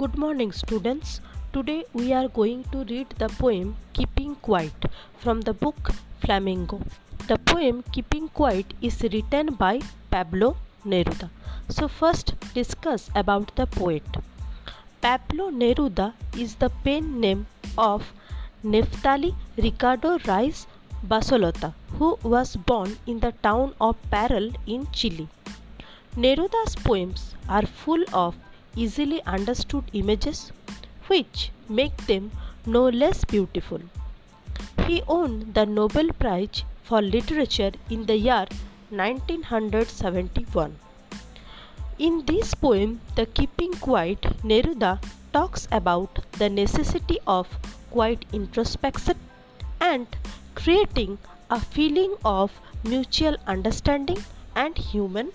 Good morning, students. Today we are going to read the poem Keeping Quiet from the book Flamingo. The poem Keeping Quiet is written by Pablo Neruda. So, first discuss about the poet. Pablo Neruda is the pen name of Neftali Ricardo Reyes Basoalto, who was born in the town of Parral in Chile. Neruda's poems are full of easily understood images which make them no less beautiful. He won the Nobel Prize for Literature in the year 1971. In this poem, The Keeping Quiet, Neruda talks about the necessity of quiet introspection and creating a feeling of mutual understanding and human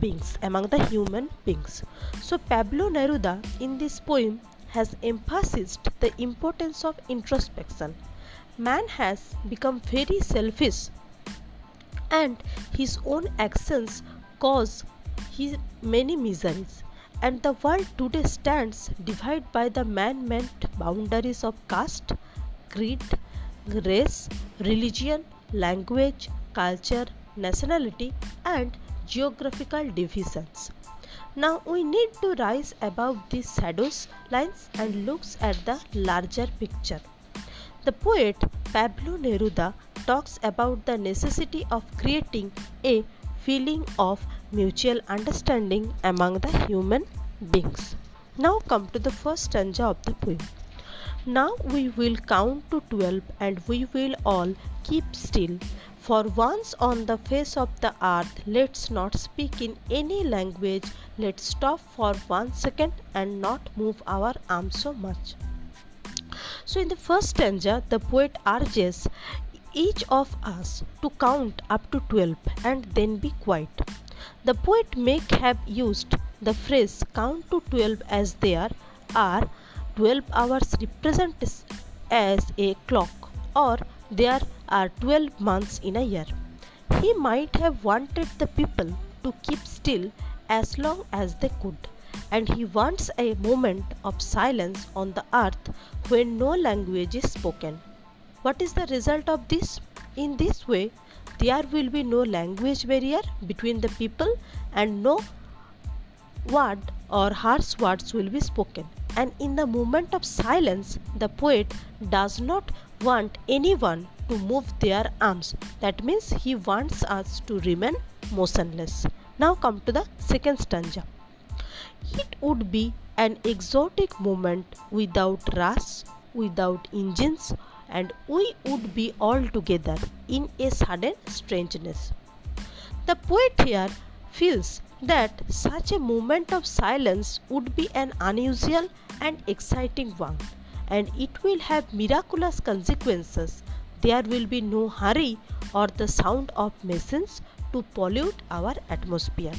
beings among the human beings. So Pablo Neruda in this poem has emphasized the importance of introspection. Man has become very selfish and his own actions cause his many miseries and the world today stands divided by the man-made boundaries of caste, creed, race, religion, language, culture, nationality and geographical divisions. Now we need to rise above these shadows lines and looks at the larger picture. The poet Pablo Neruda talks about the necessity of creating a feeling of mutual understanding among the human beings. Now come to the first stanza of the poem. Now we will count to 12 and we will all keep still for once on the face of the earth, let's not speak in any language. Let's stop for one second and not move our arms so much. So, in the first stanza, the poet urges each of us to count up to 12 and then be quiet. The poet may have used the phrase count to 12 as there are 12 hours represented as a clock or there are 12 months in a year. He might have wanted the people to keep still as long as they could, and he wants a moment of silence on the earth when no language is spoken. What is the result of this? In this way, there will be no language barrier between the people and no word or harsh words will be spoken. And in the moment of silence, the poet does not want anyone to move their arms. That means he wants us to remain motionless. Now come to the second stanza. It would be an exotic moment without rush, without engines, and we would be all together in a sudden strangeness. The poet here feels that such a moment of silence would be an unusual and exciting one, and it will have miraculous consequences there will be no hurry or the sound of machines to pollute our atmosphere.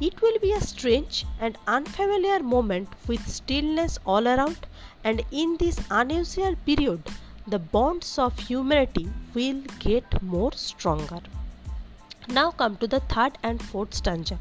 It will be a strange and unfamiliar moment with stillness all around, and in this unusual period, the bonds of humanity will get more stronger. Now come to the third and fourth stanza.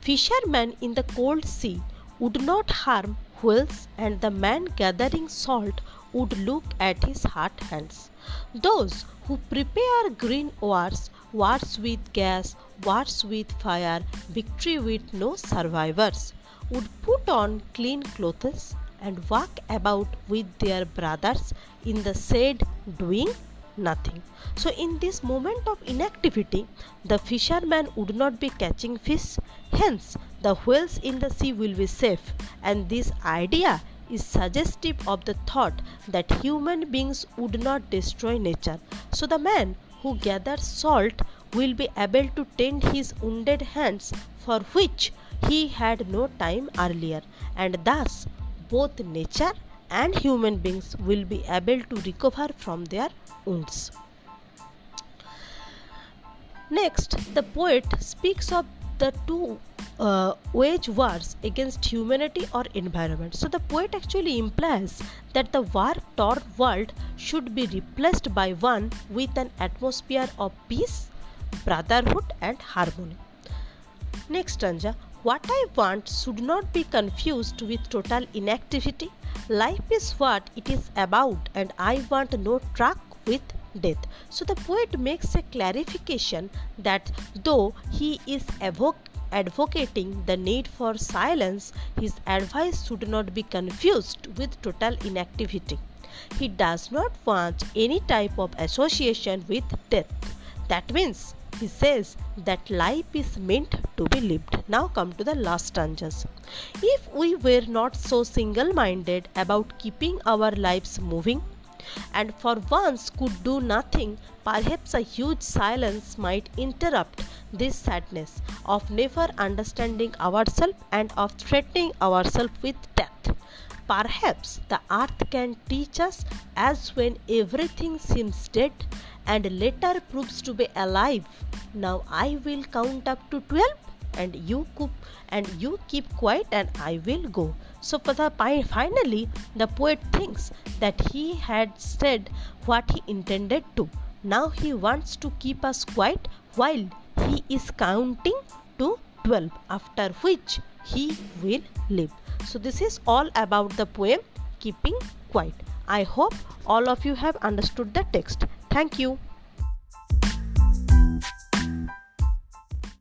Fishermen in the cold sea would not harm whales, and the man gathering salt would look at his hot hands. Those who prepare green wars, wars with gas, wars with fire, victory with no survivors, would put on clean clothes and walk about with their brothers in the shade doing nothing. So, in this moment of inactivity, the fisherman would not be catching fish, hence, the whales in the sea will be safe, and this idea is suggestive of the thought that human beings would not destroy nature. So the man who gathers salt will be able to tend his wounded hands for which he had no time earlier, and thus both nature and human beings will be able to recover from their wounds. Next, the poet speaks of the two uh, wage wars against humanity or environment. So the poet actually implies that the war torn world should be replaced by one with an atmosphere of peace, brotherhood, and harmony. Next stanza What I want should not be confused with total inactivity. Life is what it is about, and I want no track with death. So the poet makes a clarification that though he is advocating the need for silence, his advice should not be confused with total inactivity. He does not want any type of association with death. That means he says that life is meant to be lived. Now come to the last stanzas. If we were not so single minded about keeping our lives moving, and for once could do nothing, perhaps a huge silence might interrupt this sadness of never understanding ourselves and of threatening ourselves with death. Perhaps the earth can teach us as when everything seems dead and later proves to be alive. Now I will count up to 12 and you keep and you keep quiet and I will go. So finally the poet thinks that he had said what he intended to. Now he wants to keep us quiet while he is counting to 12 after which he will leave. So this is all about the poem keeping quiet. I hope all of you have understood the text. Thank you.